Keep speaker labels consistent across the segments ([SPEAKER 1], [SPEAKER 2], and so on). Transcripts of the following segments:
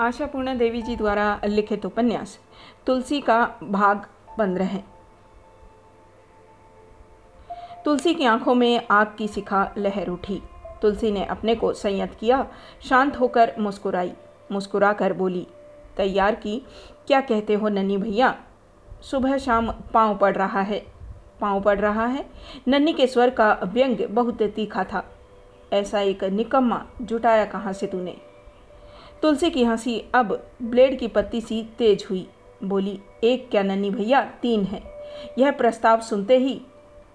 [SPEAKER 1] आशापूर्णा देवी जी द्वारा लिखित उपन्यास, तुलसी का भाग पंद्रह तुलसी की आँखों में आग की शिखा लहर उठी। तुलसी ने अपने को संयत किया, शांत होकर मुस्कुराई। मुस्कुरा कर बोली, तैयार की, क्या कहते हो नन्नी भैया? सुबह शाम पाँव पड़ रहा है। पाँव पड़ रहा है? नन्नी के स्वर का व्यंग बहुत तीखा था। ऐसा एक निकम्मा, जुटाया कहाँ से तूने? तुलसी की हँसी अब ब्लेड की पत्ती सी तेज हुई। बोली, एक क्या नन्नी भैया, तीन है। यह प्रस्ताव सुनते ही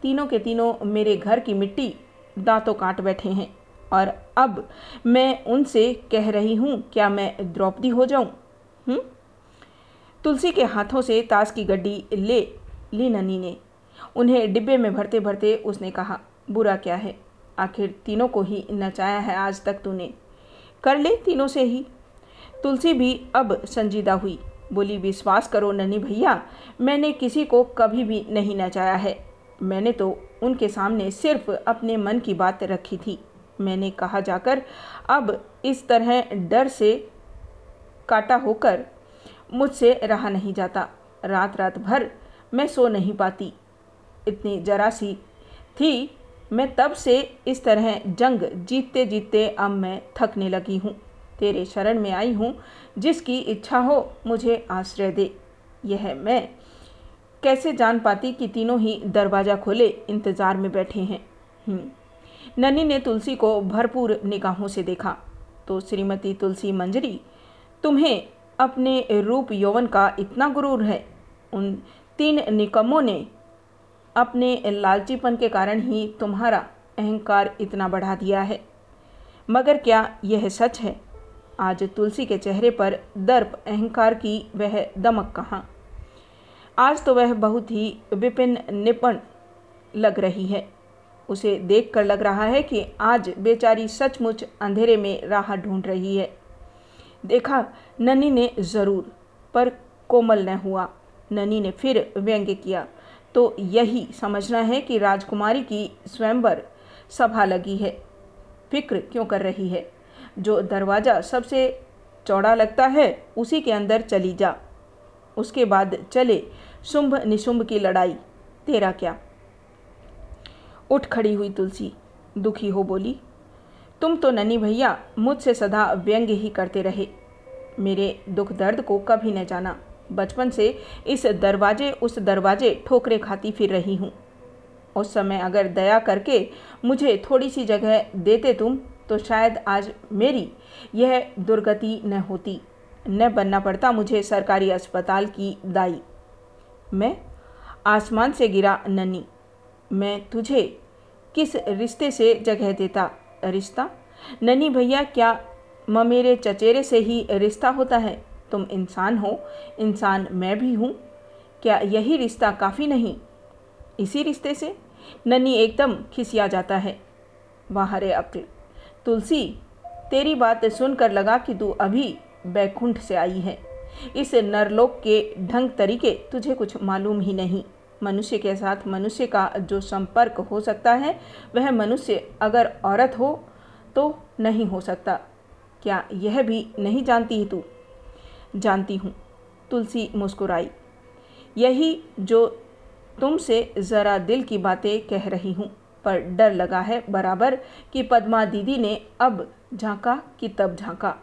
[SPEAKER 1] तीनों के तीनों मेरे घर की मिट्टी दांतों काट बैठे हैं। और अब मैं उनसे कह रही हूँ, क्या मैं द्रौपदी हो जाऊँ? हम्म? तुलसी के हाथों से ताश की गड्डी ले ली नन्नी ने। उन्हें डिब्बे में भरते भरते उसने कहा, बुरा क्या है? आखिर तीनों को ही नचाया है आज तक तूने। कर ले तीनों से ही। तुलसी भी अब संजीदा हुई। बोली, विश्वास करो ननी भैया, मैंने किसी को कभी भी नहीं नचाया है। मैंने तो उनके सामने सिर्फ़ अपने मन की बात रखी थी। मैंने कहा जाकर, अब इस तरह डर से काटा होकर मुझसे रहा नहीं जाता। रात रात भर मैं सो नहीं पाती। इतनी जरा सी थी मैं तब से इस तरह जंग जीतते जीतते अब मैं थकने लगी हूँ। तेरे शरण में आई हूँ, जिसकी इच्छा हो मुझे आश्रय दे। यह मैं कैसे जान पाती कि तीनों ही दरवाज़ा खोले इंतज़ार में बैठे हैं? हम्म। ननी ने तुलसी को भरपूर निगाहों से देखा। तो श्रीमती तुलसी मंजरी, तुम्हें अपने रूप यौवन का इतना गुरूर है। उन तीन निकमों ने अपने लालचीपन के कारण ही तुम्हारा अहंकार इतना बढ़ा दिया है। मगर क्या यह सच है? आज तुलसी के चेहरे पर दर्प, अहंकार की वह दमक कहाँ? आज तो वह बहुत ही विपिन निपण लग रही है। उसे देखकर लग रहा है कि आज बेचारी सचमुच अंधेरे में राह ढूंढ रही है। देखा ननी ने ज़रूर, पर कोमल न हुआ। ननी ने फिर व्यंग्य किया। तो यही समझना है कि राजकुमारी की स्वयंवर सभा लगी है। फ़िक्र क्यों कर रही है? जो दरवाज़ा सबसे चौड़ा लगता है, उसी के अंदर चली जा। उसके बाद चले शुंभ निशुंभ की लड़ाई। तेरा क्या? उठ खड़ी हुई तुलसी, दुखी हो बोली, तुम तो ननी भैया, मुझसे सदा व्यंग्य ही करते रहे। मेरे दुख दर्द को कभी न जाना। बचपन से इस दरवाजे, उस दरवाजे ठोकरे खाती फिर रही हूँ। उस समय अगर दया करके मुझे थोड़ी सी जगह देते तुम तो शायद आज मेरी यह दुर्गति न होती। न बनना पड़ता मुझे सरकारी अस्पताल की दाई। मैं आसमान से गिरा नन्नी मैं तुझे किस रिश्ते से जगह देता? रिश्ता? नन्नी भैया, क्या म मेरे चचेरे से ही रिश्ता होता है? तुम इंसान हो, इंसान मैं भी हूँ। क्या यही रिश्ता काफ़ी नहीं? इसी रिश्ते से नन्नी एकदम खिसिया जाता है। वाह रे अक्ल, तुलसी, तेरी बात सुनकर लगा कि तू अभी बैकुंठ से आई है। इस नरलोक के ढंग तरीके तुझे कुछ मालूम ही नहीं। मनुष्य के साथ मनुष्य का जो संपर्क हो सकता है, वह मनुष्य अगर औरत हो तो नहीं हो सकता। क्या यह भी नहीं जानती तू? जानती हूँ। तुलसी मुस्कुराई। यही जो तुमसे ज़रा दिल की बातें कह रही हूँ, पर डर लगा है बराबर कि पद्मा दीदी ने अब झांका कि तब झांका।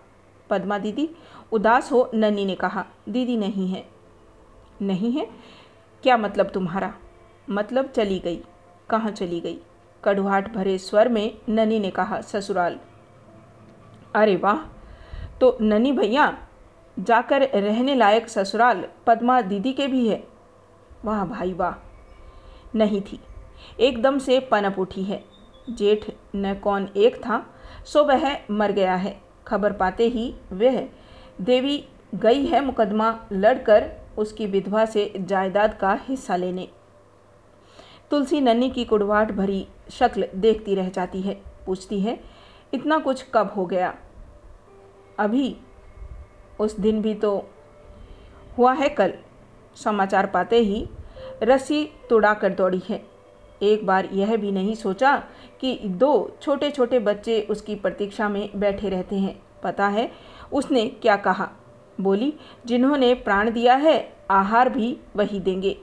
[SPEAKER 1] पद्मा दीदी, उदास हो नन्नी ने कहा, दीदी नहीं है। नहीं है? क्या मतलब तुम्हारा? मतलब चली गई। कहाँ चली गई? कड़ुहाट भरे स्वर में ननी ने कहा, ससुराल। अरे वाह! तो ननी भैया जाकर रहने लायक ससुराल पद्मा दीदी के भी है। वाह भाई वाह। नहीं थी। एकदम से पनप उठी है। जेठ न कौन एक था, सो वह मर गया है। खबर पाते ही वह देवी गई है मुकदमा लड़कर उसकी विधवा से जायदाद का हिस्सा लेने। तुलसी नन्नी की कुड़वाट भरी शक्ल देखती रह जाती है। पूछती है, इतना कुछ कब हो गया? अभी उस दिन भी तो हुआ है कल। समाचार पाते ही रस्सी तोड़ा कर दौड़ी है। एक बार यह भी नहीं सोचा कि दो छोटे छोटे बच्चे उसकी प्रतीक्षा में बैठे रहते हैं। पता है उसने क्या कहा? बोली, जिन्होंने प्राण दिया है, आहार भी वही देंगे।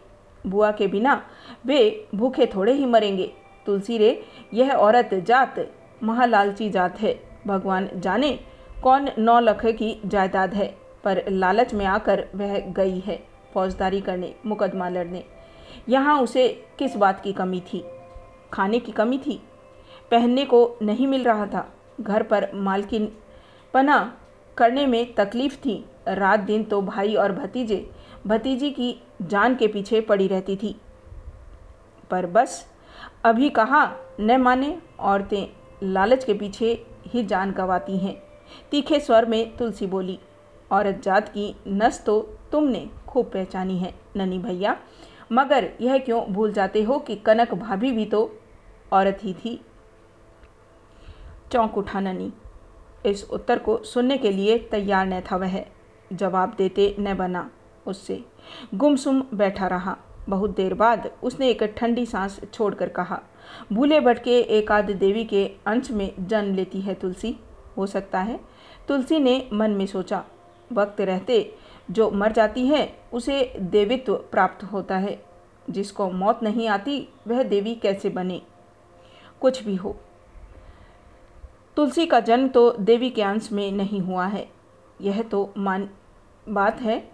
[SPEAKER 1] बुआ के बिना वे भूखे थोड़े ही मरेंगे। तुलसी रे, यह औरत जात, महालालची जात है। भगवान जाने कौन नौ लख की जायदाद है? पर लालच में आकर वह गई है फौजदारी करने, मुकदमा लड़ने। यहाँ उसे किस बात की कमी थी? खाने की कमी थी? पहनने को नहीं मिल रहा था। घर पर मालकिन पना करने में तकलीफ़ थी। रात दिन तो भाई और भतीजे, भतीजी की जान के पीछे पड़ी रहती थी। पर बस अभी कहा न माने औरतें लालच के पीछे ही जान गंवाती हैं। तीखे स्वर में तुलसी बोली, औरत जात की नस तो तुमने खूब पहचानी है ननी भैया। मगर यह क्यों भूल जाते हो कि कनक भाभी भी तो औरत ही थी? चौंक उठा ननी इस उत्तर को सुनने के लिए तैयार न था वह। जवाब देते न बना उससे। गुमसुम बैठा रहा। बहुत देर बाद उसने एक ठंडी सांस छोड़कर कहा, भूले भटके एक आध देवी के अंश में जन्म लेती है तुलसी। हो सकता है। तुलसी ने मन में सोचा, वक्त रहते जो मर जाती है, उसे देवित्व प्राप्त होता है। जिसको मौत नहीं आती, वह देवी कैसे बने? कुछ भी हो। तुलसी का जन्म तो देवी के अंश में नहीं हुआ है। यह तो मान, बात है।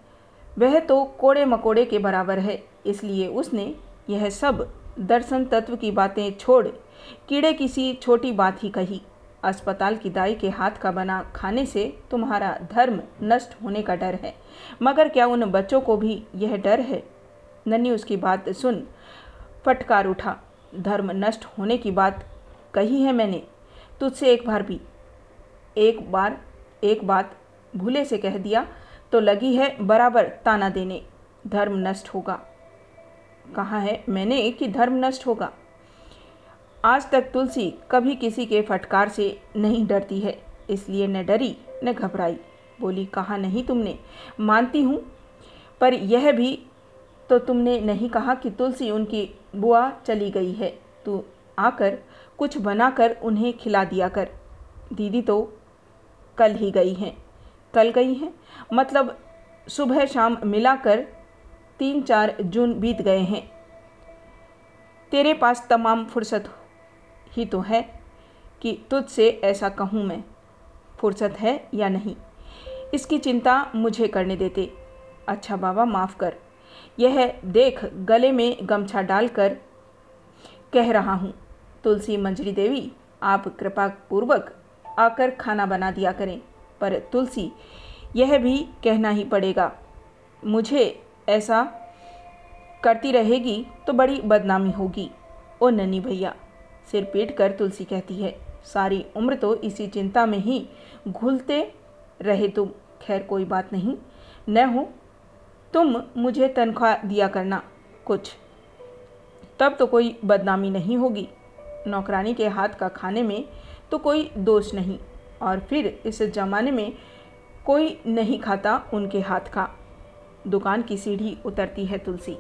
[SPEAKER 1] वह तो कोड़े मकोड़े के बराबर है। इसलिए उसने यह सब दर्शन तत्व की बातें छोड़, कीड़े किसी छोटी बात ही कही। अस्पताल की दाई के हाथ का बना खाने से तुम्हारा धर्म नष्ट होने का डर है। मगर क्या उन बच्चों को भी यह डर है? नन्नी उसकी बात सुन फटकार उठा। धर्म नष्ट होने की बात कही है मैंने। तुझसे एक बार भी। एक बार, एक बात भूले से कह दिया तो लगी है बराबर ताना देने। धर्म नष्ट होगा। कहा है मैंने कि धर्म नष्ट होगा? आज तक तुलसी कभी किसी के फटकार से नहीं डरती है, इसलिए न डरी, न घबराई। बोली, कहा नहीं तुमने? मानती हूँ, पर यह भी तो तुमने नहीं कहा कि तुलसी उनकी बुआ चली गई है। तू आकर कुछ बनाकर उन्हें खिला दिया कर। दीदी तो कल ही गई हैं। कल गई हैं? मतलब सुबह शाम मिलाकर तीन चार जून बीत गए हैं। तेरे पास तमाम फुर्सत ही तो है कि तुझसे ऐसा कहूँ मैं, फुर्सत है या नहीं? इसकी चिंता मुझे करने देते। अच्छा बाबा, माफ़ कर। यह देख गले में गमछा डालकर कह रहा हूँ, तुलसी मंजरी देवी, आप कृपा पूर्वक आकर खाना बना दिया करें। पर तुलसी, यह भी कहना ही पड़ेगा। मुझे ऐसा करती रहेगी तो बड़ी बदनामी होगी। ओ नन्नी भैया सिर पीट कर तुलसी कहती है, सारी उम्र तो इसी चिंता में ही घुलते रहे तुम। खैर, कोई बात नहीं। न हो, तुम मुझे तनख्वाह दिया करना, कुछ। तब तो कोई बदनामी नहीं होगी। नौकरानी के हाथ का खाने में तो कोई दोष नहीं, और फिर इस ज़माने में कोई नहीं खाता उनके हाथ का। दुकान की सीढ़ी उतरती है तुलसी।